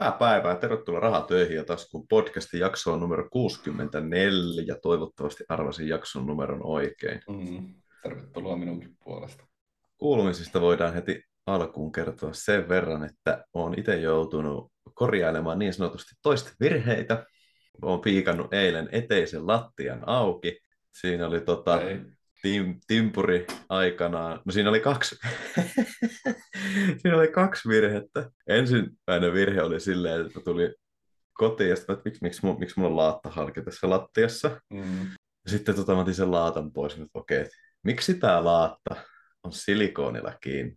Hyvää päivää, tervetuloa Rahatöihin ja taskuun podcastin jaksoon numero 64. Toivottavasti arvasin jakson numeron oikein. Mm, tervetuloa minunkin puolesta. Kuulumisista voidaan heti alkuun kertoa sen verran, että olen itse joutunut korjailemaan niin sanotusti toista virheitä. Olen piikannut eilen eteisen lattian auki. Siinä oli tota, tim, timpuri aikanaan, no siinä oli kaksi, siinä oli kaksi virhettä. Ensimmäinen virhe oli silleen, että tuli kotiin ja sitten, että miksi, miksi, miksi, mulla on laatta halki tässä lattiassa. Mm. Sitten tota, mä otin sen laatan pois, että okei, okay, miksi tämä laatta on silikoonilla kiinni?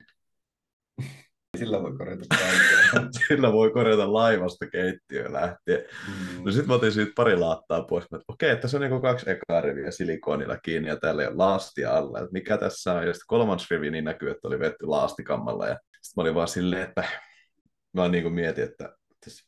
Sillä voi korjata kaikkea. Sillä voi korjata laivasta keittiöön lähtien. Mm. No sitten mä otin siitä pari laattaa pois. Mä, okei, okay, tässä on niinku kaksi ekaa riviä silikoonilla kiinni ja täällä ei ole laastia alla. Et mikä tässä on? Ja sitten kolmas rivi niin näkyy, että oli vetty laastikammalla. Ja sitten mä olin vaan silleen, että mä niin mietin, että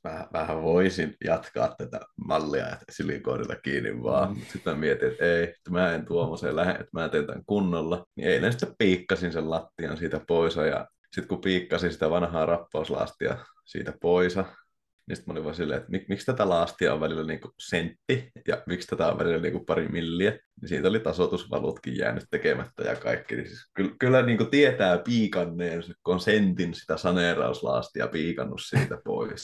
vähän, vähän voisin jatkaa tätä mallia, että silikoonilla kiinni vaan. Mm. Sitten mä mietin, että ei, että mä en Tuomoseen lähde, että mä teen tämän kunnolla. Niin eilen sitten piikkasin sen lattian siitä pois ja sitten kun piikkasin sitä vanhaa rappauslastia siitä pois, niin sitten mä olin vaan silleen, että mik, miksi tätä laastia on välillä niin kuin sentti ja miksi tätä on välillä niin kuin pari milliä, niin siitä oli tasoitusvalutkin jäänyt tekemättä ja kaikki. Niin siis kyllä, kyllä niin kuin tietää piikanneen, kun on sentin sitä saneerauslastia piikannut siitä pois.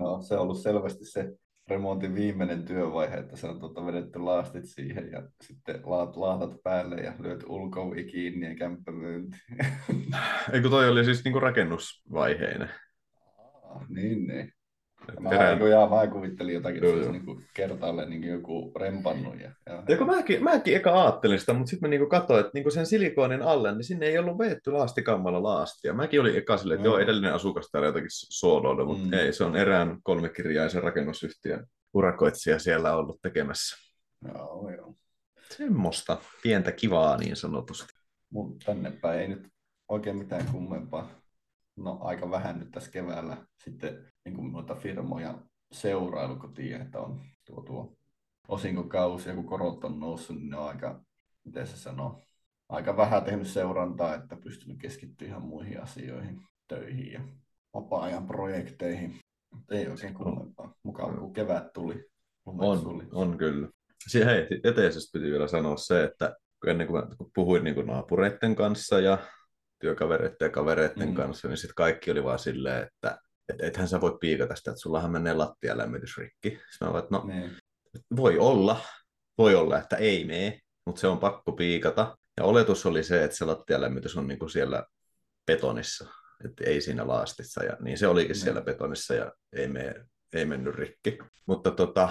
Joo, se on ollut selvästi se remontin viimeinen työvaihe, että se on tuota vedetty laastit siihen ja sitten laat, laatat päälle ja lyöt ulkovi kiinni ja kämppä. Eikö toi oli siis niinku rakennusvaiheinen? Ah, niin, niin. Mä, Perään... niin jaa, mä kuvittelin jotakin, että se olisi niin kertaalleen niin joku rempannut. Ja, ja... ja kun mäkin, mäkin eka ajattelin sitä, mutta sitten mä niin katsoin, että niin sen silikoonin alle, niin sinne ei ollut veetty laastikammalla laastia. Mäkin olin eka silleen, että joo, edellinen asukas täällä jotakin sooloilla, mutta mm. ei, se on erään kolmekirjaisen rakennusyhtiön urakoitsija siellä ollut tekemässä. Joo, joo. Semmosta pientä kivaa niin sanotusti. Mun tänne päin ei nyt oikein mitään kummempaa no aika vähän nyt tässä keväällä sitten niin kuin noita firmoja seurailu, kun tiedän, että on tuo, tuo osinkokausi ja kun korot on noussut, niin ne on aika, miten se sanoo, aika vähän tehnyt seurantaa, että pystynyt keskittyä ihan muihin asioihin, töihin ja vapaa-ajan projekteihin. Ei oikein kummempaa. Mukava, kun kevät tuli. On, tuli. on kyllä. Si- hei, eteisestä piti vielä sanoa se, että ennen kuin mä puhuin niin kuin naapureiden kanssa ja työkavereiden ja kavereiden mm. kanssa, niin sitten kaikki oli vaan silleen, että et, ethän sä voi piikata sitä, että sullahan menee lattia lämmitysrikki. Sitten mä vaan, no, niin. voi olla, voi olla, että ei mene, mutta se on pakko piikata. Ja oletus oli se, että se lattialämmitys on niinku siellä betonissa, että ei siinä laastissa. Ja, niin se olikin niin. siellä betonissa ja ei, mene, ei mennyt rikki. Mutta tota,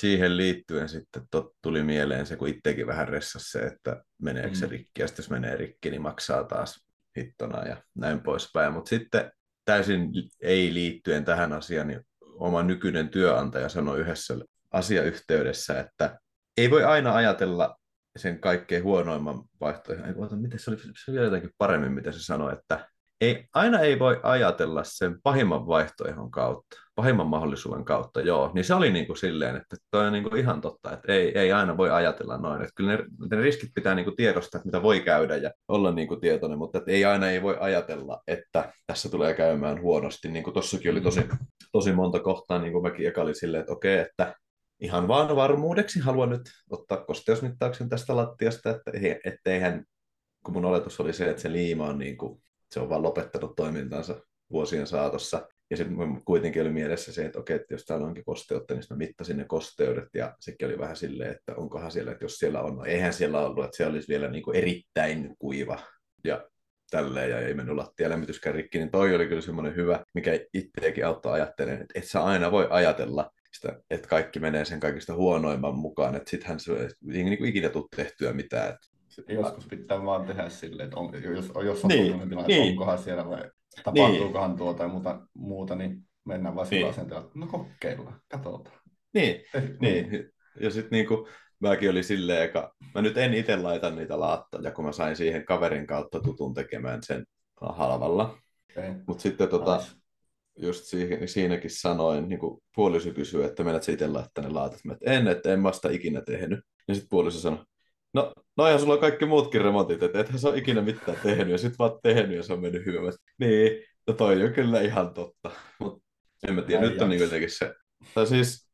siihen liittyen sitten tot, tuli mieleen se, kun itsekin vähän ressasi se, että meneekö mm. se rikki, ja sitten jos menee rikki, niin maksaa taas hittona ja näin poispäin. Mutta sitten täysin ei liittyen tähän asiaan, niin oma nykyinen työnantaja sanoi yhdessä asiayhteydessä, että ei voi aina ajatella sen kaikkein huonoimman vaihtoehdon. Miten se oli, se oli jotenkin paremmin, mitä se sanoi, että ei, aina ei voi ajatella sen pahimman vaihtoehdon kautta, pahimman mahdollisuuden kautta, joo. Niin se oli niin kuin silleen, että toi on niin kuin ihan totta, että ei, ei aina voi ajatella noin. Että kyllä ne, ne riskit pitää niin kuin tiedostaa, että mitä voi käydä ja olla niin kuin tietoinen, mutta että ei aina ei voi ajatella, että tässä tulee käymään huonosti. Niin kuin tossakin oli tosi, tosi monta kohtaa, niin kuin mäkin eka oli silleen, että okei, että ihan vaan varmuudeksi haluan nyt ottaa kosteusmittauksen tästä lattiasta, että etteihän, kun mun oletus oli se, että se liima on niin kuin se on vaan lopettanut toimintansa vuosien saatossa. Ja sitten kuitenkin oli mielessä se, että okei, että jos täällä onkin kosteutta, niin mä mittasin ne kosteudet, ja sekin oli vähän silleen, että onkohan siellä, että jos siellä on, no eihän siellä ollut, että se olisi vielä niin kuin erittäin kuiva, ja tälleen, ja ei mennyt lattialämmityskään rikki, niin toi oli kyllä semmoinen hyvä, mikä itseäkin auttaa ajattelemaan, että et sä aina voi ajatella, sitä, että kaikki menee sen kaikista huonoimman mukaan, että sittenhän se ei niin kuin ikinä tule tehtyä mitään, että joskus pitää vaan tehdä silleen, että on, jos, jos on niin, tilanne, niin. onkohan siellä vai tapahtuukohan niin. tuota tai muuta, muuta, niin mennään vaan sillä niin. asenteella, että no kokeillaan, katsotaan. Niin, niin. ja sitten niinku, mäkin oli silleen, eka, mä nyt en itse laita niitä laattoja, kun mä sain siihen kaverin kautta tutun tekemään sen halvalla. Okay. Mutta sitten tota, nice. just siihen, siinäkin sanoin, niin kuin puoliso kysyi, että menet itse laittaa ne laatat. Mä, että en, että en vasta ikinä tehnyt. Ja sitten puoliso sanoi, No, noihan sulla on kaikki muutkin remontit, että ethän se ole ikinä mitään tehnyt, ja sitten vaan tehnyt, ja se on mennyt hyvin. Niin, no toi on kyllä ihan totta. Mut En mä tiedä, en nyt on niin jaksa. jotenkin se, tai siis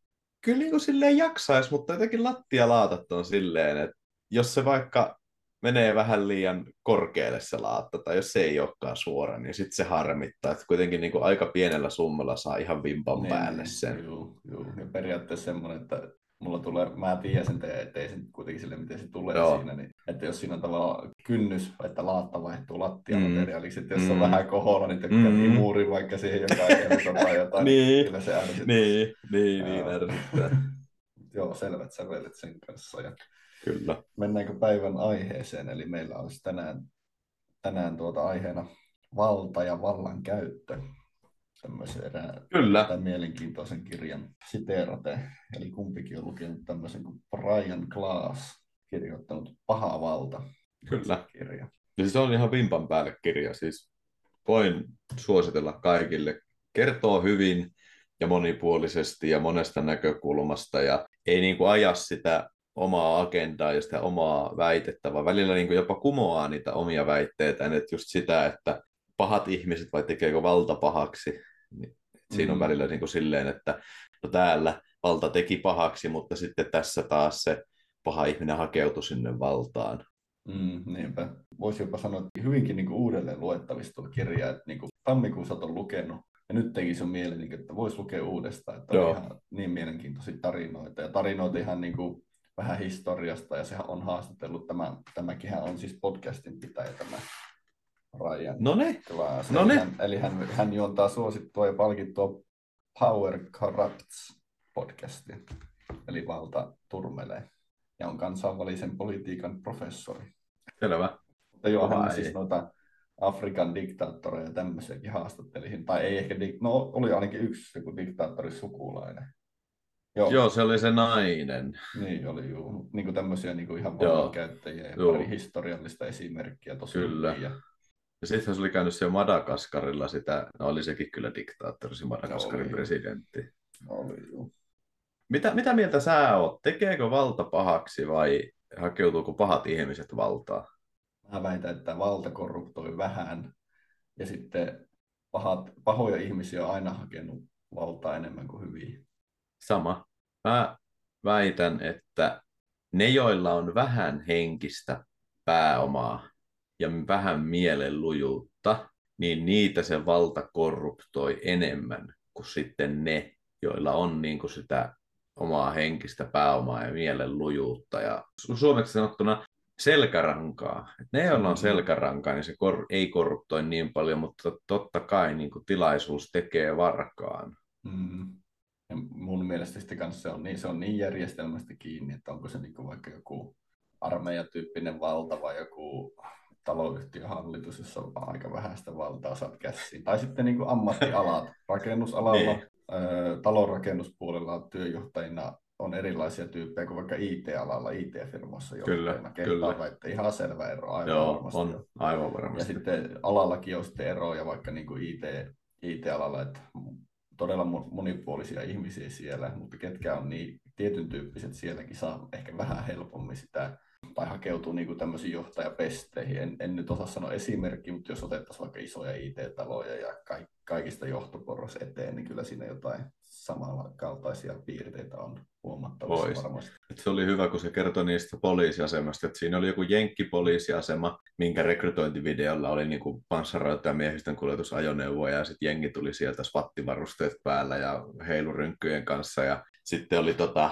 kyllä niin kuin silleen jaksaisi, mutta jotenkin lattialaatat on silleen, että jos se vaikka menee vähän liian korkealle se laatta, tai jos se ei olekaan suora, niin sitten se harmittaa, että kuitenkin niin kuin aika pienellä summalla saa ihan vimpan Niin, päälle sen. Juu, juu. Ja periaatteessa semmoinen, että mulla tulee, mä tiedän sen teidän, ettei sen kuitenkin sille, miten se tulee Joo. siinä, niin, että jos siinä on tavallaan kynnys, että laatta vaihtuu lattiamateriaaliksi, että jos se on Mm. vähän koholla, niin tykkää Mm. imuri vaikka siihen kertaa tai jotain, Niin. kyllä se ärsyttää. Niin, niin, niin ärsyttää. Joo, selvät sävelet sen kanssa. Ja Kyllä. mennäänkö päivän aiheeseen, eli meillä olisi tänään, tänään tuota aiheena valta ja vallan käyttö. Tämmöisen erään Kyllä. tämän mielenkiintoisen kirjan siteerate. Eli kumpikin on lukenut tämmöisen kuin Brian Glass kirjoittanut Paha valta. Kyllä. Kirja. Ja se on ihan vimpan päälle kirja, siis voin suositella kaikille. Kertoo hyvin ja monipuolisesti ja monesta näkökulmasta ja ei niin kuin aja sitä omaa agendaa ja sitä omaa väitettä, vaan välillä niin kuin jopa kumoaa niitä omia väitteitä, että just sitä, että pahat ihmiset vai tekeekö valta pahaksi. Niin siinä on Mm. välillä niin kuin silleen, että no täällä valta teki pahaksi, mutta sitten tässä taas se paha ihminen hakeutui sinne valtaan. Mm, niinpä. Voisi jopa sanoa, että hyvinkin niin kuin uudelleen luettavista tuo kirja, että niin kuin tammikuussa on lukenut, ja nyt teki sen mieli, niin kuin, että voisi lukea uudestaan, että on ihan niin mielenkiintoisia tarinoita, ja tarinoita ihan niin kuin vähän historiasta, ja sehän on haastatellut, tämä, tämäkin on siis podcastin pitäjä tämä Ryan No ne, Glass. No eli, niin. hän, eli hän, hän juontaa suosittua ja palkittua Power Corrupts podcastia, eli valta turmelee, ja on kansainvälisen politiikan professori. selvä. Mutta joo, hän ei. siis noita Afrikan diktaattoreja ja tämmöisiäkin haastattelihin. Tai ei ehkä, dik- no oli ainakin yksi joku diktaattori sukulainen. Joo, Joo, se oli se nainen. niin oli juu. Niin kuin tämmöisiä niin kuin ihan vallankäyttäjiä ja Joo. pari historiallista esimerkkiä tosi Kyllä. hyviä. Ja sitten se oli käynyt siellä Madagaskarilla sitä, no oli sekin kyllä diktaattori, se Madagaskarin Oli. presidentti. Oli juu. Mitä, mitä mieltä sä oot? Tekeekö valta pahaksi vai hakeutuuko pahat ihmiset valtaan? Mä väitän, että valta korruptoi vähän ja sitten pahat, pahoja ihmisiä on aina hakenut valtaa enemmän kuin hyviä. Sama. Mä väitän, että ne, joilla on vähän henkistä pääomaa ja vähän mielenlujuutta, niin niitä se valta korruptoi enemmän kuin sitten ne, joilla on niin kuin sitä omaa henkistä pääomaa ja mielenlujuutta. Ja su- suomeksi sanottuna selkärankaa. Et ne, joilla on Mhm. selkärankaa, niin se kor- ei korruptoi niin paljon, mutta totta kai niin kuin tilaisuus tekee varkaan. Mm. Ja mun mielestä sitten kanssa se on niin, se on niin järjestelmästä kiinni, että onko se niin vaikka joku armeijatyyppinen valta vai joku taloyhtiön hallitus, jossa on aika vähän sitä valtaa saat käsiin. Tai sitten niin ammattialat. Rakennusalalla, talonrakennuspuolella työnjohtajina on erilaisia tyyppejä kuin vaikka IT-alalla, IT-firmoissa Kyllä, johtajina. kyllä. Kertaa väitte ihan selvä ero aivan Joo, varmasti. on aivan Ja varmasti. sitten alallakin on sitten eroja vaikka niin kuin IT, IT-alalla, että todella mo- monipuolisia ihmisiä siellä, mutta ketkä on niin tietyn tyyppiset sielläkin saa ehkä vähän helpommin sitä tai hakeutuu niin tämmöisiin johtajapesteihin. En, en nyt osaa sanoa esimerkki, mutta jos otettaisiin vaikka isoja IT-taloja ja ka- kaikista johtoporras eteen, niin kyllä siinä jotain samalla kaltaisia piirteitä on huomattavasti Vois. varmasti. Se oli hyvä, kun se kertoi niistä poliisiasemasta, että siinä oli joku jenkkipoliisiasema, minkä rekrytointivideolla oli niin kuin panssaroita miehistön kuljetusajoneuvoja, ja sitten jengi tuli sieltä swattivarusteet päällä ja heilurynkkyjen kanssa, ja sitten oli tota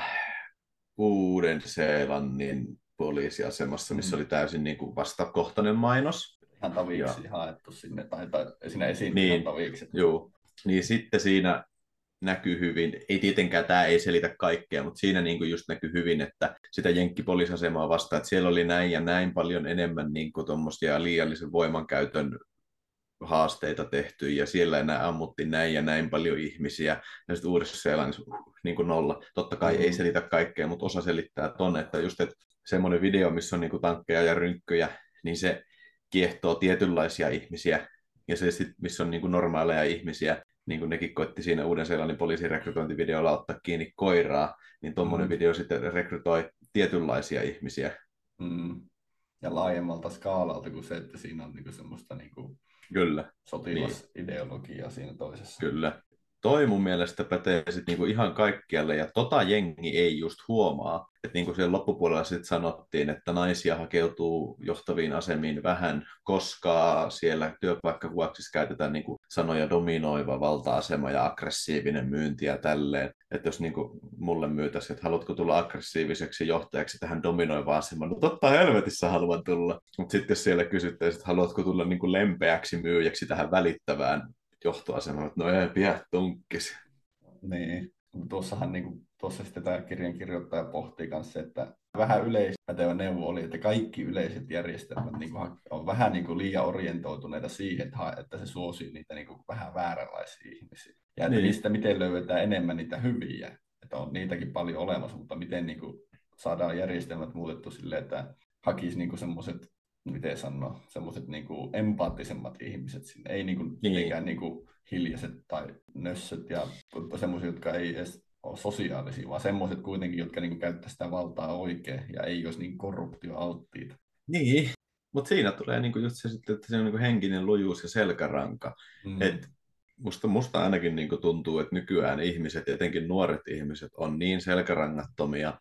Uuden-Seelannin poliisiasemassa, missä Mm. oli täysin niin kuin vastakohtainen mainos. Ihan taviksi haettu sinne, tai, tai siinä esiin Niin. ihan taviksi. Joo, niin sitten siinä näkyy hyvin, ei tietenkään tämä ei selitä kaikkea, mutta siinä niin kuin just näkyy hyvin, että sitä jenkkipoliisasemaa vastaan, että siellä oli näin ja näin paljon enemmän niin kuin liiallisen voimankäytön haasteita tehty ja siellä enää ammuttiin näin ja näin paljon ihmisiä ja sitten uudessa seelannissa niin kuin nolla. Totta kai Mm. ei selitä kaikkea, mutta osa selittää ton, että just että semmoinen video, missä on niin kuin tankkeja ja rynkkyjä, niin se kiehtoo tietynlaisia ihmisiä ja se sit, missä on niin kuin normaaleja ihmisiä, niin kuin nekin koitti siinä Uuden-Seelannin poliisin rekrytointivideolla ottaa kiinni koiraa, niin tuommoinen Mm. video sitten rekrytoi tietynlaisia ihmisiä. Mm. Ja laajemmalta skaalalta kuin se, että siinä on niinku semmoista niinku Kyllä, sotilasideologiaa siinä toisessa. kyllä. Toi mun mielestä pätee sit niinku ihan kaikkialle, ja tota jengi ei just huomaa. Että niin kuin siellä loppupuolella sitten sanottiin, että naisia hakeutuu johtaviin asemiin vähän, koska siellä työpaikkakuvaksissa käytetään niin kuin sanoja dominoiva valta-asema ja aggressiivinen myynti ja tälleen. Että jos niin kuin mulle myytäisi, että haluatko tulla aggressiiviseksi johtajaksi tähän dominoivaan asemaan, no totta helvetissä haluan tulla. Mutta sitten jos siellä kysyttäisiin, että haluatko tulla niin kuin lempeäksi myyjäksi tähän välittävään johtoasemaan, että no ei pidä tunkkisi. Niin, tuossahan niin kuin, tuossa sitten tämä kirjan kirjoittaja pohtii kanssa, että vähän yleispätevä neuvo oli, että kaikki yleiset järjestelmät niin kuin, on vähän niin kuin, liian orientoituneita siihen, että, että se suosii niitä niin kuin, vähän vääränlaisia ihmisiä. Ja että niin. niistä miten löydetään enemmän niitä hyviä, että on niitäkin paljon olemassa, mutta miten niin kuin, saadaan järjestelmät muutettu silleen, että hakisi niin semmoiset miten sanoa, semmoiset niinku empaattisemmat ihmiset sinne, ei niinku niin. mitenkään niinku hiljaiset tai nössöt ja semmoiset, jotka ei edes ole sosiaalisia, vaan semmoiset kuitenkin, jotka niinku käyttää sitä valtaa oikein ja ei olisi niin korruptioalttiita. Niin, mutta siinä tulee niinku just se sitten, että se on niinku henkinen lujuus ja selkäranka. Mm. Et musta, musta ainakin niinku tuntuu, että nykyään ihmiset, etenkin nuoret ihmiset, on niin selkärangattomia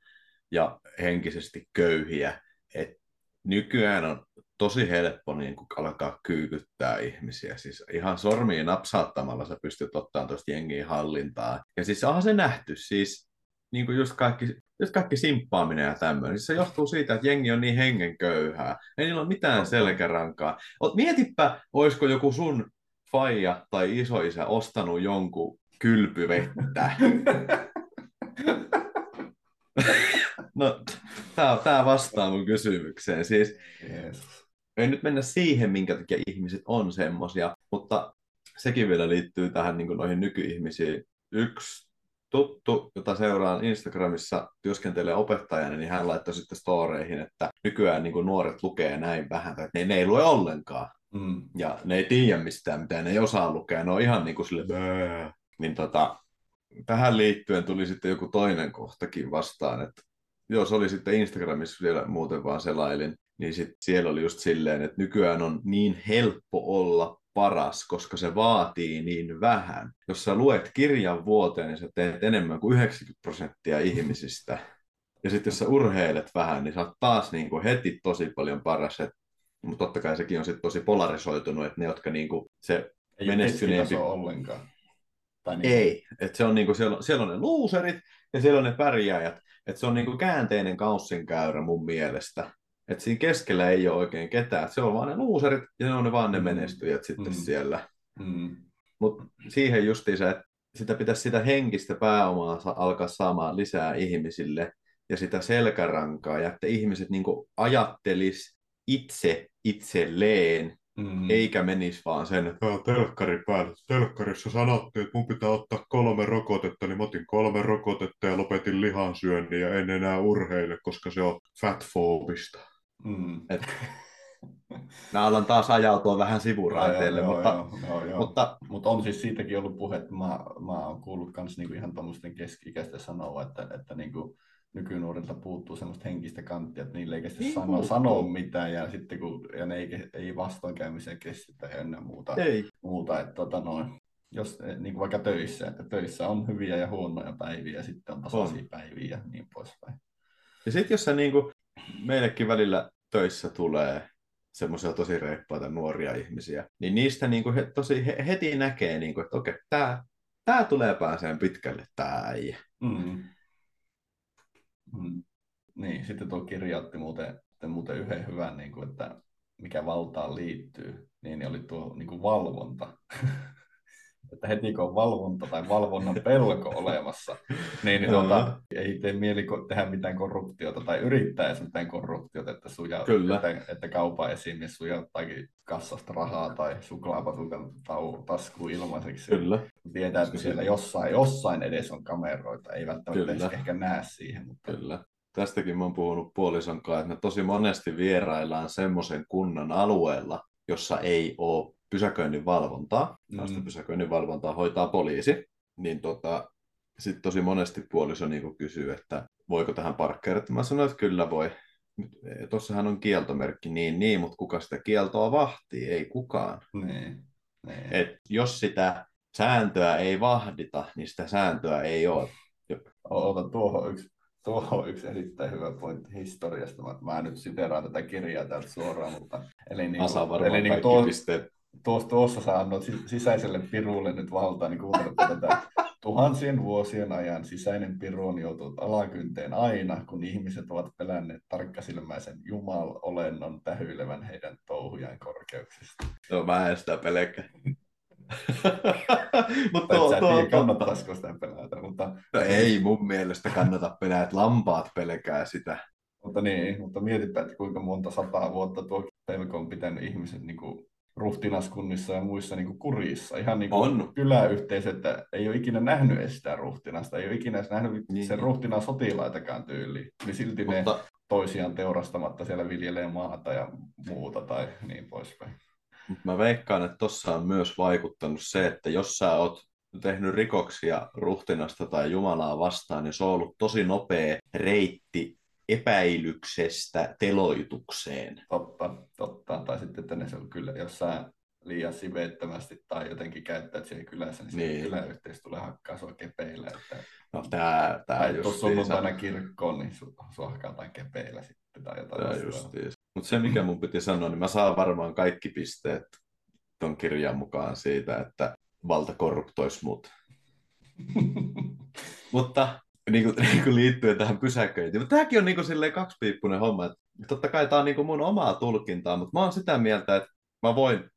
ja henkisesti köyhiä, että nykyään on tosi helppo niin kuin alkaa kyykyttää ihmisiä. Siis ihan sormiin napsauttamalla sä pystyt ottamaan tuosta jengiä hallintaa. Ja siis onhan se nähty, siis niin kuin just kaikki, just kaikki simppaaminen ja tämmöinen. Siis se johtuu siitä, että jengi on niin hengenköyhää. Ei niillä ole mitään selkärankaa. Mietipä, olisiko joku sun faija tai isoisä ostanut jonkun kylpyvettä. no, tämä vastaa mun kysymykseen. Siis, Jeesus ei nyt mennä siihen, minkä takia ihmiset on semmoisia, mutta sekin vielä liittyy tähän niin noihin nykyihmisiin. Yksi tuttu, jota seuraan Instagramissa, työskentelee opettajana, niin hän laittoi sitten storeihin, että nykyään niin nuoret lukee näin vähän, että ne, ne ei lue ollenkaan. Mm. Ja ne ei tiedä mistään, mitä ne ei osaa lukea. Ne on ihan niin kuin sille, Bää. niin tota, tähän liittyen tuli sitten joku toinen kohtakin vastaan, että joo, se oli sitten Instagramissa vielä muuten vaan selailin, niin sit siellä oli just silleen, että nykyään on niin helppo olla paras, koska se vaatii niin vähän. Jos sä luet kirjan vuoteen, niin sä teet enemmän kuin 90 prosenttia ihmisistä. Ja sitten jos sä urheilet vähän, niin sä oot taas niin kuin heti tosi paljon paras. Et, mutta totta kai sekin on sitten tosi polarisoitunut, että ne, jotka niin kuin se Ei menestyneempi... ollenkaan. Tai niin Ei, että se on niin kuin, siellä, on, siellä on ne loserit ja siellä on ne pärjääjät. Että se on niin kuin käänteinen kaussinkäyrä mun mielestä. Että siinä keskellä ei ole oikein ketään. Se on vaan ne luuserit ja ne on ne vaan ne mm. menestyjät sitten mm. siellä. Mm. Mutta siihen justiin se, että sitä pitäisi sitä henkistä pääomaa alkaa saamaan lisää ihmisille ja sitä selkärankaa ja että ihmiset niin ajattelis itse itselleen Mm. Eikä menisi vaan sen, telkkari päällä. Telkkarissa sanottiin, että mun pitää ottaa kolme rokotetta, niin mä otin kolme rokotetta ja lopetin lihansyönnin ja en enää urheile, koska se on fatfoobista. Mm. Et, mä alan taas ajautua vähän sivuraiteille, joo, mutta, joo, joo, joo. mutta... mutta on siis siitäkin ollut puhe, että mä, mä oon kuullut myös niinku ihan tuommoisten keski-ikäisten sanoa, että, että niinku, nykynuorilta puuttuu semmoista henkistä kanttia, että niille ei kestä niin sanoa, sanoa mitään, ja sitten kun ja ne ei, ei vastoinkäymiseen kestetä ja ennen muuta, ei. muuta että tota noin, jos, niin kuin vaikka töissä, että töissä on hyviä ja huonoja päiviä, ja sitten on tasaisia on. päiviä ja niin poispäin. Ja sitten jos sä niin kuin, meillekin välillä töissä tulee semmoisia tosi reippaita nuoria ihmisiä, niin niistä niin kuin he, tosi he, heti näkee, niin kuin, että okei, tämä tää tulee pääseen pitkälle, tämä äijä. Mm. Mm. Niin, sitten tuo kirjoitti muuten, muuten yhden hyvän, niin kuin, että mikä valtaan liittyy, niin oli tuo niin kuin valvonta. että heti kun on valvonta tai valvonnan pelko olemassa, niin tuota, ei tee mieli tehdä mitään korruptiota tai yrittää edes mitään korruptiota, että, suja, Kyllä. että, että kaupan esimies sujauttaakin kassasta rahaa tai suklaapatukan taskuun ilmaiseksi. Kyllä. Tietää, että siellä jossain, jossain edes on kameroita, ei välttämättä Kyllä. ehkä näe siihen. Mutta... Kyllä. Tästäkin mä oon puhunut puolison kanssa, että me tosi monesti vieraillaan semmoisen kunnan alueella, jossa ei ole pysäköinnin valvontaa, mm. pysäköinnin valvontaa hoitaa poliisi, niin tota, sitten tosi monesti puoliso niin kysyy, että voiko tähän parkkeerata. Mä sanoin, että kyllä voi. Tuossahan on kieltomerkki, niin, niin, mutta kuka sitä kieltoa vahtii? Ei kukaan. Niin. Niin. Et jos sitä sääntöä ei vahdita, niin sitä sääntöä ei ole. Ota tuohon yksi, tuohon yksi erittäin hyvä pointti historiasta. Mä, mä nyt siteraan tätä kirjaa täältä suoraan, mutta eli niin kuin, eli niin tuo, pisteet. Tuossa, tuossa sä annot sisäiselle pirulle nyt valtaa, niin kuuntelette tätä Tuhansien vuosien ajan sisäinen piru on joutunut alakynteen aina, kun ihmiset ovat pelänneet tarkkasilmäisen Jumal-olennon tähyilevän heidän touhujan korkeuksista. No mä en sitä pelkää. mutta tuo, tuo, tiedä, kannattaisiko sitä pelätä. Mutta... No ei mun mielestä kannata pelätä, lampaat pelkää sitä. Mutta niin, mutta mietipä, että kuinka monta sataa vuotta tuo pelko on pitänyt ihmiset niin kuin ruhtinaskunnissa ja muissa niin kuin kurissa. Ihan niin kuin on. kyläyhteisö, että ei ole ikinä nähnyt edes sitä ruhtinasta, ei ole ikinä edes nähnyt niin. sen ruhtinan sotilaitakaan tyyliin. Niin silti Mutta... ne toisiaan teurastamatta siellä viljelee maata ja muuta tai niin poispäin. Mä veikkaan, että tuossa on myös vaikuttanut se, että jos sä oot tehnyt rikoksia ruhtinasta tai Jumalaa vastaan, niin se on ollut tosi nopea reitti epäilyksestä teloitukseen. Totta, totta. Tai sitten, että ne se on kyllä, jos sä liian siveettömästi tai jotenkin käyttäät siellä kylässä, niin, niin. kyläyhteisö tulee hakkaa sua kepeillä. Että... No tää, tää tai jos sunnuntaina kirkkoon, niin sua hakataan kepeillä sitten tai jotain. Mutta se, mikä mun piti sanoa, niin mä saan varmaan kaikki pisteet ton kirjan mukaan siitä, että valta korruptoisi mut. Mutta niin kuin, niin kuin liittyen tähän pysäköintiin. Mutta tämäkin on niin kuin silleen kaksipiippunen homma. Että totta kai tämä on niin kuin mun omaa tulkintaa, mutta mä oon sitä mieltä, että mä voin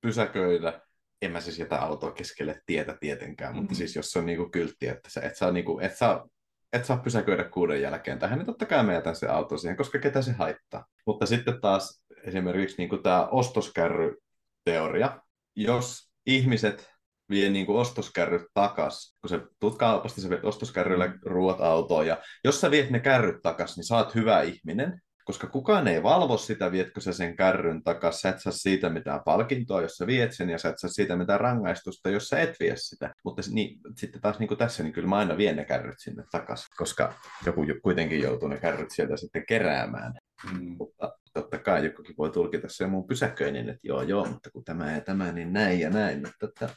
pysäköidä. En mä siis jätä autoa keskelle tietä tietenkään, mm-hmm. mutta siis jos se on niin kuin kyltti, että sä et saa, niin kuin, et saa et saa pysäköidä kuuden jälkeen tähän, niin totta kai mä jätän se auto siihen, koska ketä se haittaa. Mutta sitten taas esimerkiksi niin tämä ostoskärryteoria, jos ihmiset vie niin kuin ostoskärryt takas. Kun sä tuut kaupasta, sä viet ostoskärryllä ruoat autoon, ja jos sä viet ne kärryt takas, niin sä oot hyvä ihminen, koska kukaan ei valvo sitä, vietkö sä sen kärryn takas, sä et saa siitä mitään palkintoa, jos sä viet sen, ja sä et saa siitä mitään rangaistusta, jos sä et vie sitä. Mutta niin, sitten taas niin kuin tässä, niin kyllä mä aina vien ne kärryt sinne takas, koska joku kuitenkin joutuu ne kärryt sieltä sitten keräämään. Mm. Mutta totta kai jokukin voi tulkita sen mun pysäköinnin, että joo joo, mutta kun tämä ja tämä, niin näin ja näin. Mutta että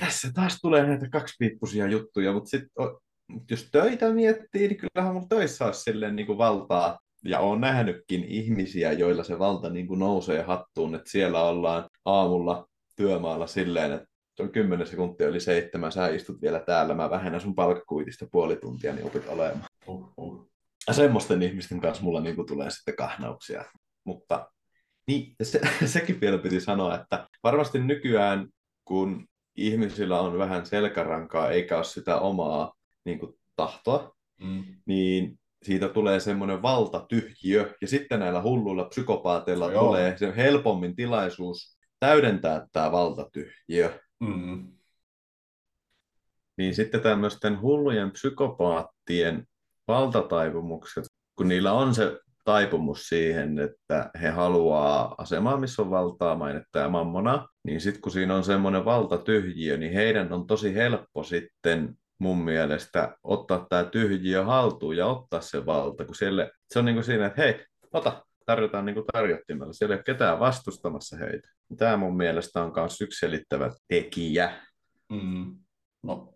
tässä taas tulee näitä kaksipiippuisia juttuja, mutta sitten jos töitä miettii, niin kyllähän mun töissä olisi silleen niin kuin valtaa, ja olen nähnytkin ihmisiä, joilla se valta niin kuin nousee hattuun, että siellä ollaan aamulla työmaalla silleen, että on 10 sekuntia yli seitsemän, sä istut vielä täällä, mä vähennän sun palkkakuitista puoli tuntia, niin opit olemaan. Uh-huh. Ja semmoisten ihmisten kanssa mulla niin kuin tulee sitten kahnauksia. Mutta niin, se, sekin vielä piti sanoa, että varmasti nykyään, kun ihmisillä on vähän selkärankaa eikä ole sitä omaa niin kuin, tahtoa, mm. niin siitä tulee semmoinen valtatyhjiö. Ja sitten näillä hulluilla psykopaateilla se tulee se helpommin tilaisuus täydentää tämä valtatyhjiö. Mm. Niin sitten tämmöisten hullujen psykopaattien valtataipumukset, kun niillä on se taipumus siihen, että he haluaa asemaa, missä on valtaa, mainetta ja mammona, niin sitten kun siinä on semmoinen valtatyhjiö, niin heidän on tosi helppo sitten mun mielestä ottaa tämä tyhjiö haltuun ja ottaa se valta, kun siellä, se on niin kuin siinä, että hei, ota, tarjotaan niin kuin tarjottimella, siellä ei ole ketään vastustamassa heitä. Tämä mun mielestä on myös yksi selittävä tekijä. Mm. No,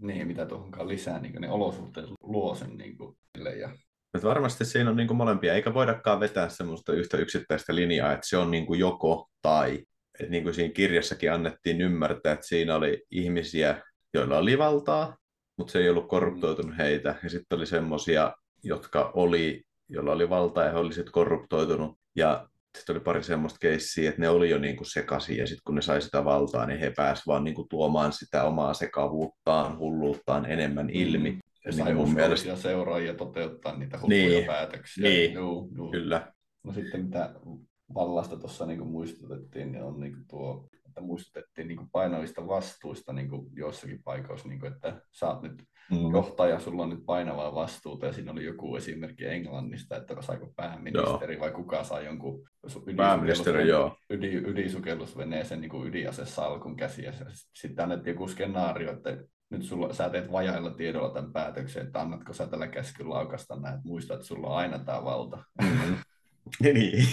niin, mitä tuohonkaan lisää, niin ne olosuhteet luo sen niin kuin, ja että varmasti siinä on niin kuin molempia, eikä voidakaan vetää semmoista yhtä yksittäistä linjaa, että se on niin kuin joko tai. Et niin kuin siinä kirjassakin annettiin ymmärtää, että siinä oli ihmisiä, joilla oli valtaa, mutta se ei ollut korruptoitunut heitä. Ja sitten oli semmoisia, jotka oli, joilla oli valtaa ja he olisivat korruptoitunut. Ja sitten oli pari semmoista keissiä, että ne oli jo niin kuin sekaisin ja sitten kun ne sai sitä valtaa, niin he pääsivät vaan niin kuin tuomaan sitä omaa sekavuuttaan, hulluuttaan enemmän ilmi. Mm ja sai niin mun mielestä... seuraajia toteuttaa niitä hulluja niin, päätöksiä. Niin, juu, juu. kyllä. No sitten mitä vallasta tuossa niin muistutettiin, niin on niin tuo, muistutettiin niin painavista vastuista niin joissakin paikoissa, niin kuin, että sä oot nyt mm. johtaja, sulla on nyt painavaa vastuuta, ja siinä oli joku esimerkki Englannista, että saiko pääministeri joo. vai kuka saa jonkun pääministeri, joo. Ydin, ydinsukellusveneeseen niin ydinasesalkun käsiä. Sitten annettiin joku skenaario, että nyt sulla, sä teet vajailla tiedolla tämän päätöksen, että annatko sä tällä käskyn laukasta näin, että muista, että sulla on aina tämä valta. Mm-hmm. niin.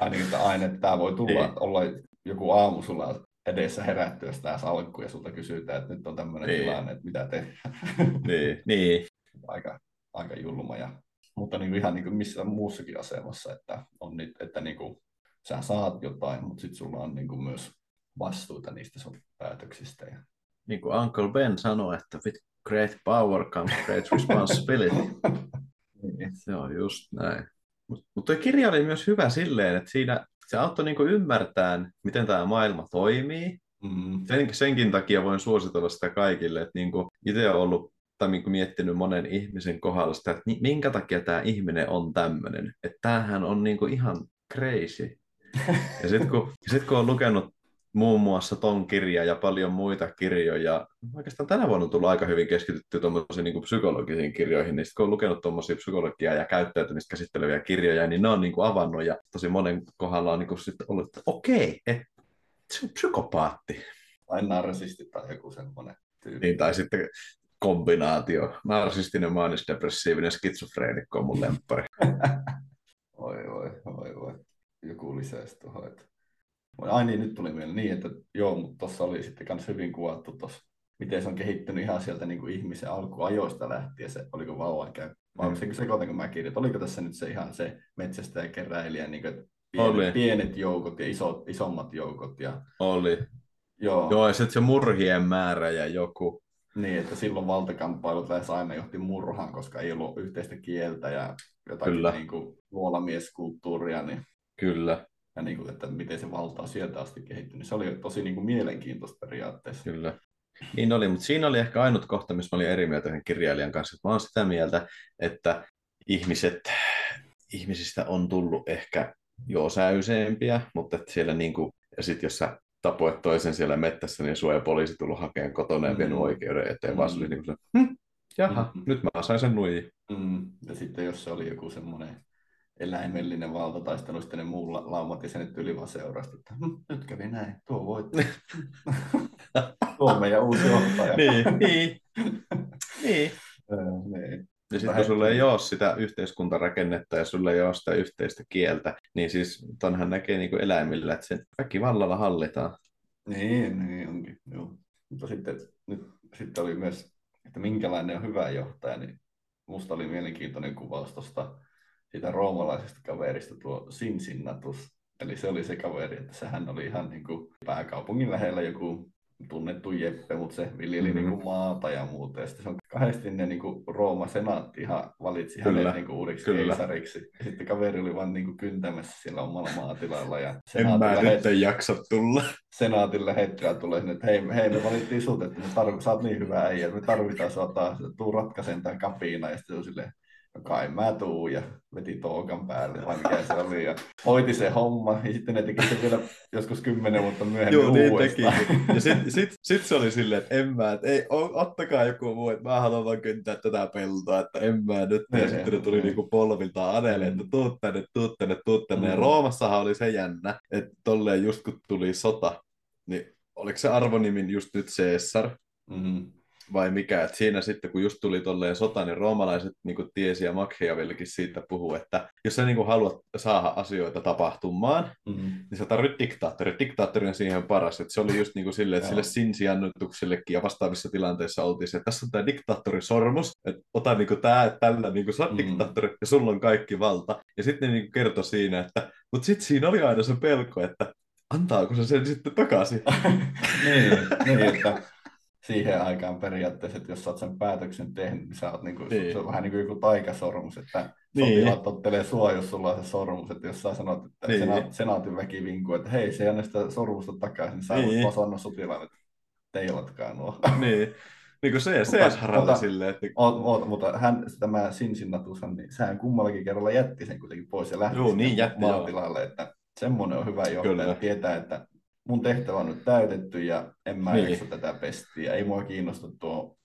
Ainakin, että aina että tämä voi tulla, niin. olla joku aamu sulla edessä herättyä sitä salkku ja sulta kysytään, että nyt on tämmöinen Niin. tilanne, että mitä tehdään. Niin, niin. aika, aika julma. Ja, mutta niin kuin ihan niin kuin missä muussakin asemassa, että, on nyt, että niin kuin, sä saat jotain, mutta sitten sulla on niin kuin myös vastuuta niistä sun päätöksistä. Ja... niin kuin Uncle Ben sanoi, että with great power comes great responsibility. Niin. Se on just näin. Mutta mut kirja oli myös hyvä silleen, että siinä se auttoi niinku ymmärtämään, miten tämä maailma toimii. Mm. Sen, senkin takia voin suositella sitä kaikille, että niinku itse olen ollut tai niinku miettinyt monen ihmisen kohdalla sitä, että mi- minkä takia tämä ihminen on tämmöinen. Että tämähän on niinku ihan crazy. Ja sitten kun, sit kun on lukenut muun muassa ton kirjan ja paljon muita kirjoja. Oikeastaan tänä vuonna on tullut aika hyvin keskitytty tuommoisiin niin psykologisiin kirjoihin, niin sit kun on lukenut tuommoisia psykologiaa ja käyttäytymistä käsitteleviä kirjoja, niin ne on niin kuin avannut ja tosi monen kohdalla on niin kuin sitten ollut, että okei, että se on psykopaatti. Tai narsisti tai joku semmoinen tyyppi. Niin, tai sitten kombinaatio. Narsistinen, maanisdepressiivinen, skitsofreenikko on mun lemppari. Oi, oi, oi, oi. Joku lisäisi tuohon. Että... Ai niin, nyt tuli mieleen niin, että joo, mutta tuossa oli sitten myös hyvin kuvattu tuossa, miten se on kehittynyt ihan sieltä niin kuin ihmisen alkuajoista lähtien, se oliko vauvan käy. Vai Mm. se sekoitan, kun mä kirjoitin, oliko tässä nyt se ihan se metsästäjä keräilijä, niin kuin, Oli. pienet, pienet joukot ja isot, isommat joukot. Ja, Oli. joo, Joo, ja sitten se murhien määrä ja joku. Niin, että silloin valtakamppailut lähes aina johti murhaan, koska ei ollut yhteistä kieltä ja jotakin Kyllä. niin kuin, luolamieskulttuuria, niin, Kyllä, ja niin kuin, että miten se valta on sieltä asti kehittynyt. Se oli tosi niin kuin, mielenkiintoista periaatteessa. kyllä. Niin oli, mutta siinä oli ehkä ainut kohta, missä mä olin eri mieltä yhden kirjailijan kanssa. Mä oon sitä mieltä, että ihmiset, ihmisistä on tullut ehkä jo säyseempiä, mutta että siellä niin kuin, ja sitten jos sä tapoit toisen siellä mettässä, niin sua ei poliisi tullut hakemaan kotona ja Mm. vienyt oikeuden eteen, vaan se oli Mm. niin kuin se, hm, jaha, Mm. nyt mä sain sen nuijin. Mm. Ja sitten jos se oli joku semmoinen eläimellinen valtataistelu, sitten ne muu la- laumat ja se nyt yli vaan seurasi, että hm, nyt kävi näin, tuo voitti. tuo on meidän uusi johtaja. niin, niin, niin. Öö, niin. Ja sitten kun sulle he- ei ole sitä yhteiskuntarakennetta ja sulle ei ole sitä yhteistä kieltä, niin siis tonhan näkee niin kuin eläimillä, että sen väkivallalla hallitaan. Niin, niin onkin. Joo. Mutta sitten, nyt, sitten oli myös, että minkälainen on hyvä johtaja, niin musta oli mielenkiintoinen kuvaus tuosta siitä roomalaisesta kaverista tuo Cincinnatus. Eli se oli se kaveri, että sehän oli ihan niin kuin pääkaupungin lähellä joku tunnettu Jeppe, mutta se viljeli Mhm. mm-hmm. niin kuin maata ja muuta. Ja sitten se on kahdesti ne niin kuin Rooman senaatti ihan valitsi Kyllä, hänet niin kuin uudeksi kyllä. keisariksi. Ja sitten kaveri oli vaan niin kuin kyntämässä siellä omalla maatilalla. Ja En mä lähetti- nyt jaksa tulla. senaatin lähettäjä tulee sinne, että hei, hei me valittiin sut, että me tarv- sä oot niin hyvä äijä, me tarvitaan sua taas, tuu ratkaisemaan tämän kapiina, ja sitten se on silleen, kai mä tuu, ja veti tookan päälle, vai mikä se oli, ja hoiti se homma, ja sitten ne teki se vielä joskus kymmenen vuotta myöhemmin Joo, niin uudestaan. teki. Ja sitten sit, sit se oli silleen, että en mä, että ei, ottakaa joku muu, että mä haluan vaan kyntää tätä peltoa, että en mä nyt. Ja Niin, sitten ne tuli niin. niinku polviltaan anelle, että Mm. tuu tänne, tuu tänne, tuu tänne. Ja Mm. Roomassahan oli se jännä, että tolleen just kun tuli sota, niin oliko se arvonimin just nyt Caesar, Mm-hmm. Vai mikä, että siinä sitten kun just tuli tolleen sota, niin roomalaiset niin tiesi ja Machiavellikin siitä puhuu, että jos sä niin haluat saada asioita tapahtumaan, Mm-hmm. niin sä tarvitset diktaattori. Diktaattori on siihen paras. Että se oli just niin kuin silleen, että sille sinsiannutuksellekin ja vastaavissa tilanteissa oltiin se, että tässä on tämä diktaattorisormus, että ota niin kuin tämä, että tällä niin kuin sä oot Mm. diktaattori ja sulla on kaikki valta. Ja sitten ne niin kuin kertoi siinä, että mutta sitten siinä oli aina se pelko, että antaako se sen sitten takaisin. niin, niin, että siihen aikaan periaatteessa, että jos sä oot sen päätöksen tehnyt, niin sä oot niinku, Niin. se on vähän niin kuin joku taikasormus, että Niin. sotilaat ottelee sua, jos sulla on se sormus, että jos sä sanot, että Niin. niin. sena, senaatin väki vinkuu, että hei, se ei anna sitä sormusta takaisin, niin sä Niin. voit vaan sanoa sotilaan, että teilatkaa nuo. niin. Niin kuin se, se haralla mutta- silleen, että Oot, oot, mutta hän, tämä Cincinnatushan, niin sehän kummallakin kerralla jätti sen kuitenkin pois ja lähti Joo, sitten niin jätti, joo. maatilalle, että semmoinen on hyvä johtaja, että tietää, että mun tehtävä on nyt täytetty ja en mä Niin. tätä pestiä. Ei mua kiinnosta tuo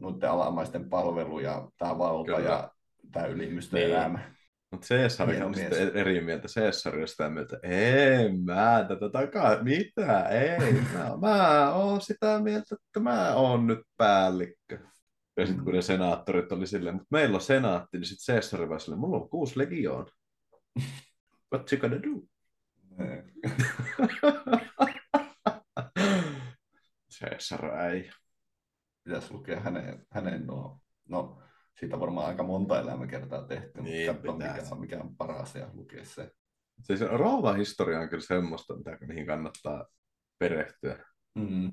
noiden alamaisten palvelu ja tämä valta Kyllä. ja tämä ylimystön Niin. elämä. Mutta Hieno on sitten eri mieltä. Caesar on sitä mieltä, en mä tätä takaa, mitä, ei, mä, mä oon sitä mieltä, että mä oon nyt päällikkö. Ja sitten kun ne senaattorit oli silleen, mutta meillä on senaatti, niin sitten Caesar var silleen, mulla on kuusi legioon. What you gonna do? Niin. Caesar-äijä. Pitäisi lukea hänen, hänen nuo, no siitä varmaan aika monta elämäkertaa tehty, Niin, mutta mikä, on- mikä on paras ja lukea se. Siis Rooman historia on kyllä semmoista, mitä, mihin kannattaa perehtyä. Mm.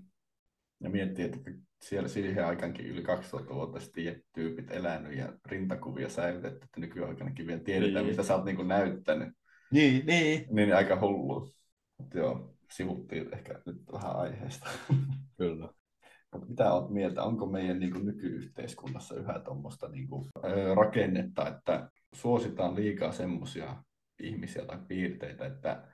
Ja miettii, että siellä siihen aikaankin yli 2000 vuotta sitten tyypit elänyt ja rintakuvia säilytetty, että nykyaikanakin vielä tiedetään, Niin. mitä sä oot niin näyttänyt. Niin, niin. Niin aika hullu. Mutta joo, sivuttiin ehkä nyt vähän aiheesta. Kyllä. Mut mitä olet mieltä, onko meidän niin kuin, nykyyhteiskunnassa yhä tuommoista niin kuin, rakennetta, että suositaan liikaa semmoisia ihmisiä tai piirteitä, että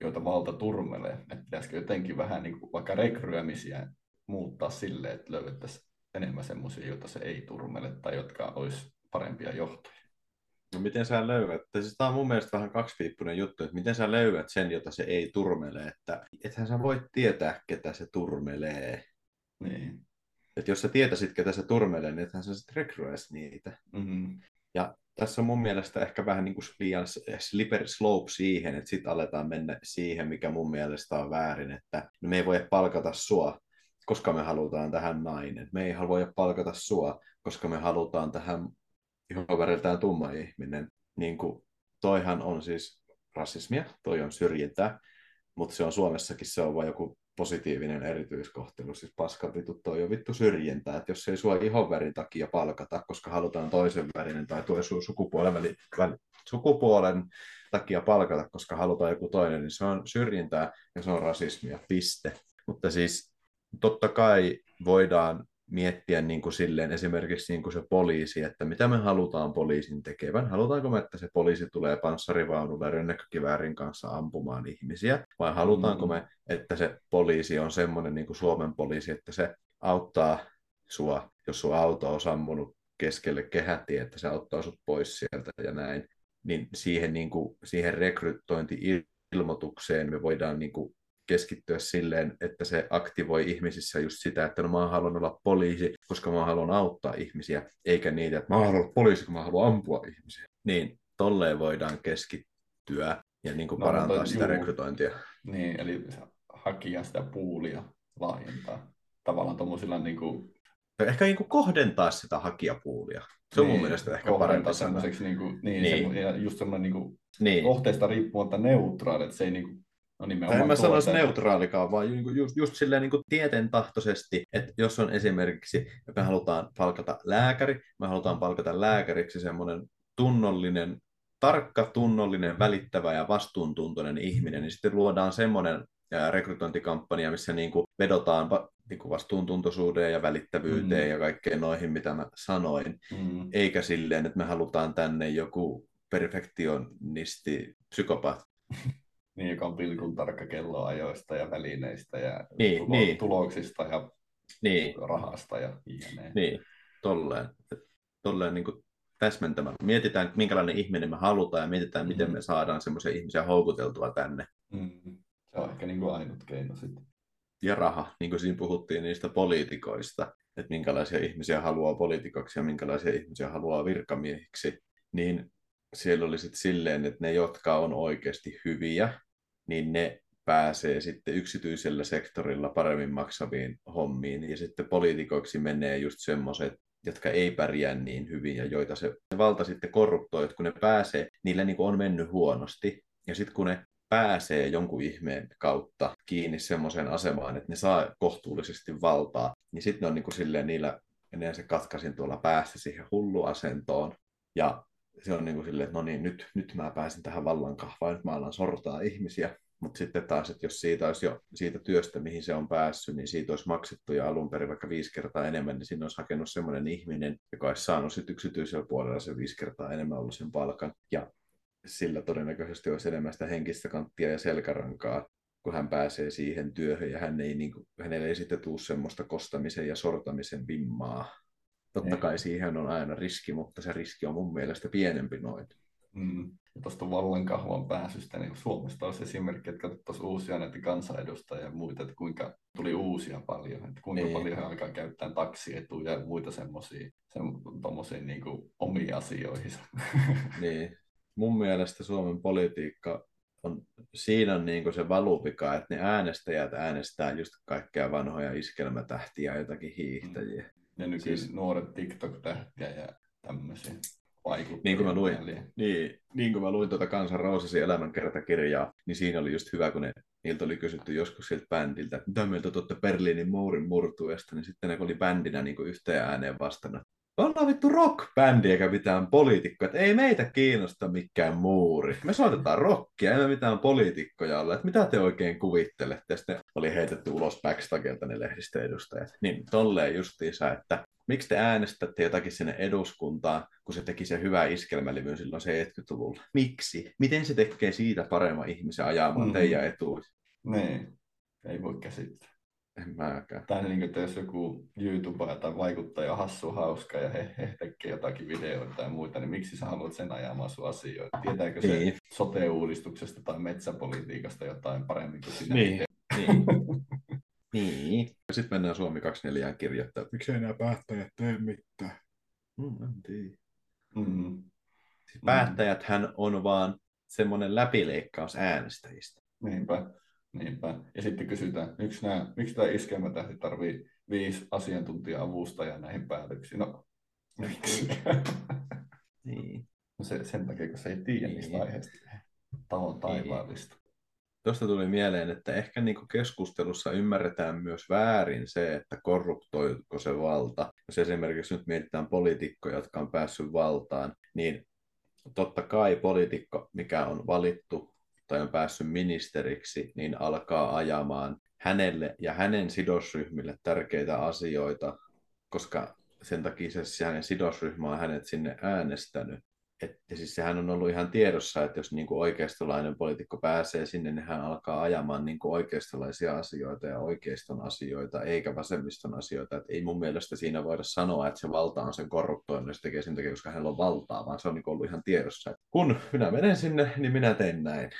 joita valta turmelee, että pitäisikö jotenkin vähän niin kuin, vaikka rekryämisiä muuttaa silleen, että löydettäisiin enemmän semmoisia, joita se ei turmele tai jotka olisi parempia johtajia. No miten sä löydät? Siis tämä on mun mielestä vähän kaksipiippunen juttu, että miten sä löydät sen, jota se ei turmele, että ethän sä voi tietää, ketä se turmelee. Niin. Että jos sä tietäisit, ketä se turmelee, niin ethän sä sitten rekryäisi niitä. Mm-hmm. Ja tässä on mun mielestä ehkä vähän niin kuin liian slippery slope siihen, että sitten aletaan mennä siihen, mikä mun mielestä on väärin, että no me ei voi palkata sua, koska me halutaan tähän nainen. Me ei voi palkata sua, koska me halutaan tähän ihoväriltään tumma ihminen. Niin kuin, toihan on siis rasismia, toi on syrjintää, mutta se on Suomessakin se on vain joku positiivinen erityiskohtelu. Siis paska vittu, toi on vittu syrjintää, että jos ei sua ihonvärin takia palkata, koska halutaan toisen värinen tai tuo sun sukupuolen, väli, väli, sukupuolen takia palkata, koska halutaan joku toinen, niin se on syrjintää ja se on rasismia, piste. Mutta siis totta kai voidaan miettiä niin kuin silleen esimerkiksi niin kuin se poliisi, että mitä me halutaan poliisin tekevän. Halutaanko me, että se poliisi tulee panssarivaunulla ja rynnäkkökiväärin kanssa ampumaan ihmisiä, vai halutaanko me, että se poliisi on semmoinen niin kuin Suomen poliisi, että se auttaa sua, jos sun auto on sammunut keskelle kehätietä, että se auttaa sut pois sieltä ja näin. Niin siihen, niin kuin, siihen rekrytointi-ilmoitukseen me voidaan niin kuin keskittyä silleen, että se aktivoi ihmisissä just sitä, että no mä haluan olla poliisi, koska mä haluan auttaa ihmisiä, eikä niitä, että mä haluan olla poliisi, kun mä haluan ampua ihmisiä. Niin tolleen voidaan keskittyä ja niin kuin No, parantaa sitä juu. rekrytointia. Niin, eli se hakijan sitä puulia laajentaa. Tavallaan tuommoisilla niin kuin, Ja Ehkä niin kuin kohdentaa sitä hakijapuulia. Se on mun mielestä ehkä parempi sana. niin kuin, niin, Niin. niin. ja just semmoinen niin kuin, Niin. kohteesta riippumatta neutraali, että se ei niin kuin, no nimenomaan en mä sanoisi neutraalikaan, vaan ju- just, just silleen niin tieteen tahtoisesti, että jos on esimerkiksi, että me halutaan palkata lääkäri, me halutaan palkata lääkäriksi semmoinen tunnollinen, tarkka, tunnollinen, välittävä ja vastuuntuntoinen ihminen, niin sitten luodaan semmoinen rekrytointikampanja, missä niin kuin vedotaan va- niin kuin vastuuntuntoisuuteen ja välittävyyteen Mm. ja kaikkeen noihin, mitä mä sanoin, Mm. eikä silleen, että me halutaan tänne joku perfektionisti, psykopaat. Niin, joka on pilkun tarkka kelloajoista ja välineistä ja Niin, tulo- niin. tuloksista ja Niin, rahasta ja jne. Niin, tolleen. Tolleen niin täsmentämällä. Mietitään, minkälainen ihminen me halutaan ja mietitään, miten Mm. me saadaan semmoisia ihmisiä houkuteltua tänne. Mm. Se on ehkä niin kuin ainut keino sitten. Ja raha, niin kuin siinä puhuttiin niistä poliitikoista, että minkälaisia ihmisiä haluaa poliitikoksi ja minkälaisia ihmisiä haluaa virkamiehiksi, niin siellä oli sitten silleen, että ne, jotka on oikeasti hyviä, niin ne pääsee sitten yksityisellä sektorilla paremmin maksaviin hommiin. Ja sitten poliitikoiksi menee just semmoiset, jotka ei pärjää niin hyvin ja joita se valta sitten korruptoi, että kun ne pääsee, niillä niin on mennyt huonosti. Ja sitten kun ne pääsee jonkun ihmeen kautta kiinni semmoiseen asemaan, että ne saa kohtuullisesti valtaa, niin sitten ne on niin kuin silleen niillä, ennen se katkaisin tuolla päässä siihen hulluasentoon. Ja se on niin kuin silleen, että no niin, nyt, nyt mä pääsin tähän vallankahvaan, nyt mä alan sortaa ihmisiä. Mutta sitten taas, että jos siitä olisi jo siitä työstä, mihin se on päässyt, niin siitä olisi maksettu jo alun perin vaikka viisi kertaa enemmän, niin siinä olisi hakenut semmoinen ihminen, joka olisi saanut sitten yksityisellä puolella se viisi kertaa enemmän ollut sen palkan. Ja sillä todennäköisesti olisi enemmän sitä henkistä kanttia ja selkärankaa, kun hän pääsee siihen työhön ja hän ei, niin kuin, hänelle ei sitten tule semmoista kostamisen ja sortamisen vimmaa. Totta Ei. kai siihen on aina riski, mutta se riski on mun mielestä pienempi noin. Mm. Ja tuosta vallankahvan pääsystä, niin Suomesta olisi esimerkki, että katsottaisiin uusia näitä kansanedustajia ja muita, että kuinka tuli uusia paljon, että kuinka Niin. paljon he alkaa käyttää taksietuja ja muita semmoisia semmoisia niin omiin asioihinsa. Niin. Mun mielestä Suomen politiikka on, siinä on niin kuin se valuvika, että ne äänestäjät äänestää just kaikkea vanhoja iskelmätähtiä ja jotakin hiihtäjiä. Mm. Ja nykyisin siis... nuoret TikTok-tähtiä ja tämmöisiä vaikuttajia. Niin kuin mä luin, niin, niin kuin mä luin tuota Kansan Roosasin elämänkertakirjaa, niin siinä oli just hyvä, kun ne, niiltä oli kysytty joskus siltä bändiltä, että mitä mieltä tuotte Berliinin muurin murtuesta, niin sitten ne oli bändinä niin yhteen ääneen vastannut, ollaan vittu rock-bändi eikä mitään poliitikkoja, että ei meitä kiinnosta mikään muuri. Me soitetaan rockia, emme mitään poliitikkoja olla, että mitä te oikein kuvittelette. Sitten oli heitetty ulos backstagelta ne lehdistöedustajat. Niin tolleen justiinsa, että miksi te äänestätte jotakin sinne eduskuntaan, kun se teki se hyvä iskelmälivyn silloin se 70-luvulla? Miksi? Miten se tekee siitä paremman ihmisen ajamaan mm-hmm. teidän etuun? Niin, ei voi käsittää. En mäkään. Tai niin, että jos joku YouTuber tai vaikuttaja hassu hauska ja he, he tekee jotakin videoita tai muita, niin miksi sä haluat sen ajamaan sun asioita? Tietääkö niin. se sote-uudistuksesta tai metsäpolitiikasta jotain paremmin kuin sinä niin. Niin. niin. Sitten mennään Suomi 24 kirjoittaa, että miksi enää päättäjät tee mitään. Mm, en tiedä. Mm. Siis päättäjäthän on vaan semmoinen läpileikkaus äänestäjistä. Niinpä. Niinpä. Ja sitten kysytään, miksi, nämä, miksi tämä iskelmätähti tarvii viisi asiantuntija-avustajaa näihin päätöksiin? No, miksi? niin. No se, sen takia, kun se ei tiedä niin. niistä aiheista. Talo niin. taivaallista. Niin. Tuosta tuli mieleen, että ehkä niin keskustelussa ymmärretään myös väärin se, että korruptoiko se valta. Jos esimerkiksi nyt mietitään poliitikkoja, jotka on päässyt valtaan, niin totta kai poliitikko, mikä on valittu tai on päässyt ministeriksi, niin alkaa ajamaan hänelle ja hänen sidosryhmille tärkeitä asioita, koska sen takia se hänen sidosryhmä on hänet sinne äänestänyt. Että siis sehän on ollut ihan tiedossa, että jos niin kuin oikeistolainen poliitikko pääsee sinne, niin hän alkaa ajamaan niin kuin oikeistolaisia asioita ja oikeiston asioita, eikä vasemmiston asioita. Että ei mun mielestä siinä voida sanoa, että se valta on sen korruptoinut, se tekee sen takia, koska hänellä on valtaa, vaan se on niin ollut ihan tiedossa. Että kun minä menen sinne, niin minä teen näin.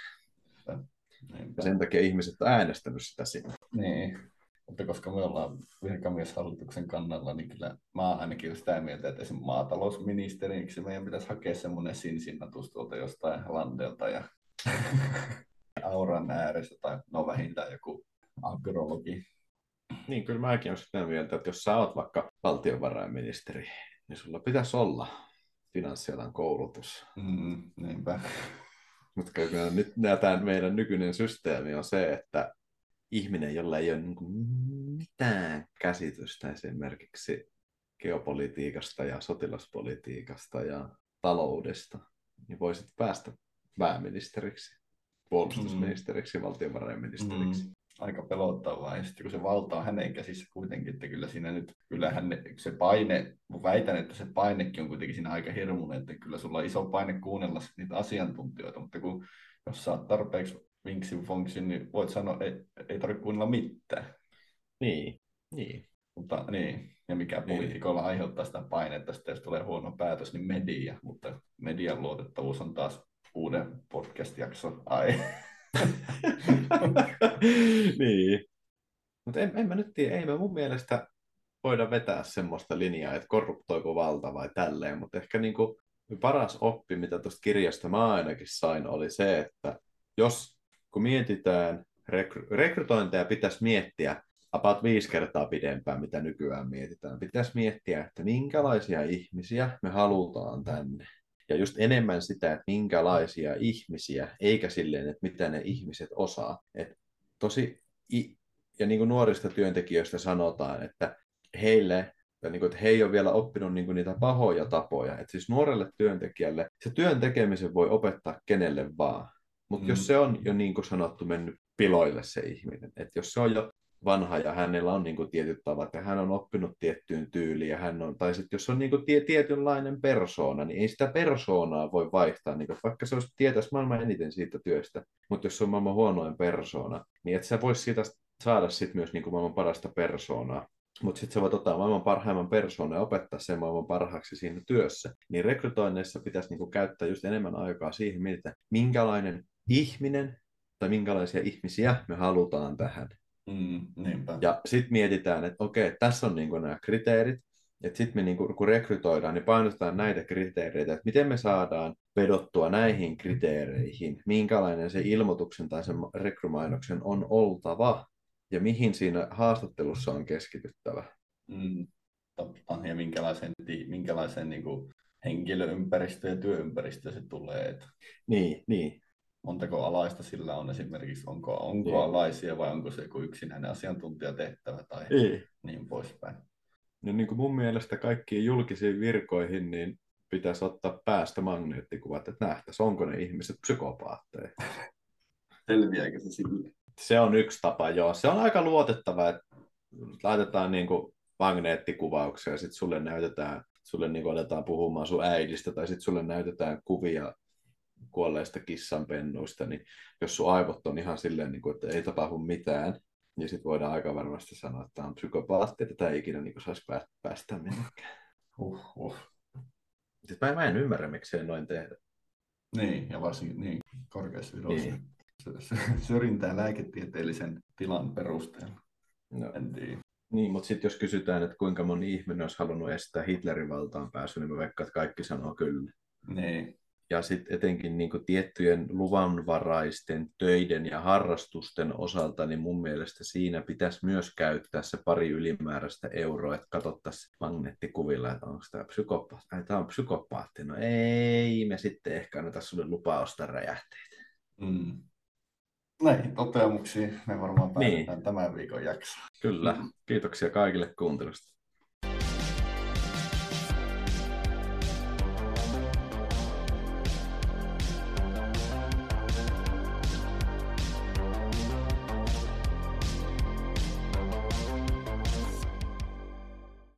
Ja sen takia ihmiset on äänestänyt sitä sinne. Niin, mutta koska me ollaan virkamieshallituksen kannalla, niin kyllä mä oon ainakin sitä mieltä, että esimerkiksi maatalousministeriksi meidän pitäisi hakea semmoinen sinsinnatus tuolta jostain landelta ja auran ääressä tai no vähintään joku agrologi. Niin, kyllä mäkin olen sitä mieltä, että jos sä oot vaikka valtiovarainministeri, niin sulla pitäisi olla finanssialan koulutus. Mm, niinpä. Mutta nyt tämä meidän nykyinen systeemi on se, että ihminen, jolla ei ole niin mitään käsitystä esimerkiksi geopolitiikasta ja sotilaspolitiikasta ja taloudesta, niin voisit päästä pääministeriksi, puolustusministeriksi, mm. valtiovarainministeriksi. Mm. Aika pelottavaa. Ja sitten kun se valta on hänen käsissä kuitenkin, että kyllä siinä nyt, kyllähän se paine, väitän, että se painekin on kuitenkin siinä aika hirmuinen, että kyllä sulla on iso paine kuunnella niitä asiantuntijoita, mutta kun jos oot tarpeeksi vinksin fonksin, niin voit sanoa, että ei, ei tarvitse kuunnella mitään. Niin, niin. Mutta niin, ja mikä niin. poliitikolla aiheuttaa sitä painetta, että jos tulee huono päätös, niin media, mutta median luotettavuus on taas uuden podcast-jakson ai. niin. Mutta en, en mä nyt tiedä, ei me mun mielestä voida vetää semmoista linjaa, että korruptoiko valta vai tälleen, mutta ehkä niin kuin paras oppi, mitä tuosta kirjasta mä ainakin sain, oli se, että jos kun mietitään rekry- rekrytointeja, pitäisi miettiä about viisi kertaa pidempään, mitä nykyään mietitään. Pitäisi miettiä, että minkälaisia ihmisiä me halutaan tänne. Ja just enemmän sitä, että minkälaisia ihmisiä, eikä silleen, että mitä ne ihmiset osaa. Et tosi, ja niin kuin nuorista työntekijöistä sanotaan, että heille ja niin kuin, että he ei ole vielä oppinut niin kuin niitä pahoja tapoja. Että siis nuorelle työntekijälle se työn tekemisen voi opettaa kenelle vaan. Mutta mm. jos se on jo niin kuin sanottu mennyt piloille se ihminen, että jos se on jo vanha ja hänellä on niin kuin tietyt tavat ja hän on oppinut tiettyyn tyyliin ja hän on, tai sitten jos on niin kuin tie, tietynlainen persoona, niin ei sitä persoonaa voi vaihtaa, niin kuin, vaikka se olisi tietäisi maailman eniten siitä työstä, mutta jos se on maailman huonoin persoona, niin et sä voisi siitä saada sitten myös niin kuin maailman parasta persoonaa. Mutta sitten sä voit ottaa maailman parhaimman persoonan ja opettaa sen maailman parhaaksi siinä työssä. Niin rekrytoinneissa pitäisi niinku käyttää just enemmän aikaa siihen, että minkälainen ihminen tai minkälaisia ihmisiä me halutaan tähän. Mm, niinpä. Ja sitten mietitään, että okei, tässä on niin nämä kriteerit, sitten me niinku, kun rekrytoidaan, niin painotetaan näitä kriteereitä, että miten me saadaan vedottua näihin kriteereihin, minkälainen se ilmoituksen tai sen rekrymainoksen on oltava ja mihin siinä haastattelussa on keskityttävä. Mm, totta. Ja minkälaisen, minkälaisen niin kuin henkilöympäristö ja työympäristö se tulee. Että niin, niin. Montako alaista sillä on esimerkiksi, onko, onko niin. alaisia vai onko se joku yksinäinen asiantuntijatehtävä tai niin, niin poispäin. No niin kuin mun mielestä kaikkiin julkisiin virkoihin niin pitäisi ottaa päästä magneettikuvat, että nähtäisiin, onko ne ihmiset psykopaatteja. Selviääkö se sille? Se on yksi tapa, joo. Se on aika luotettava, että laitetaan niin kuin magneettikuvauksia ja sitten sulle näytetään, sulle niin kuin otetaan puhumaan sun äidistä tai sitten sulle näytetään kuvia kuolleista kissanpennuista, niin jos sun aivot on ihan silleen, niin kuin, että ei tapahdu mitään, niin sitten voidaan aika varmasti sanoa, että tämä on psykopaatti, että tämä ei ikinä niin saisi päästä minnekään. Uh, uh. Sitten mä, mä en ymmärrä, miksi se noin tehdä. Niin, ja varsinkin niin, korkeassa niin. syrjintää lääketieteellisen tilan perusteella. No. En tiedä. Niin, mutta sitten jos kysytään, että kuinka moni ihminen olisi halunnut estää Hitlerin valtaan pääsy, niin mä veikkaan, että kaikki sanoo kyllä. Niin ja sitten etenkin niin kuin tiettyjen luvanvaraisten töiden ja harrastusten osalta, niin mun mielestä siinä pitäisi myös käyttää se pari ylimääräistä euroa, että katsottaisiin magneettikuvilla, että onko tämä psykopaatti. Ai, tämä on psykopaatti. No ei, me sitten ehkä anneta sulle lupaa ostaa räjähteitä. Mm. Näihin toteamuksiin me varmaan päätetään niin. tämän viikon jakso. Kyllä. Kiitoksia kaikille kuuntelusta.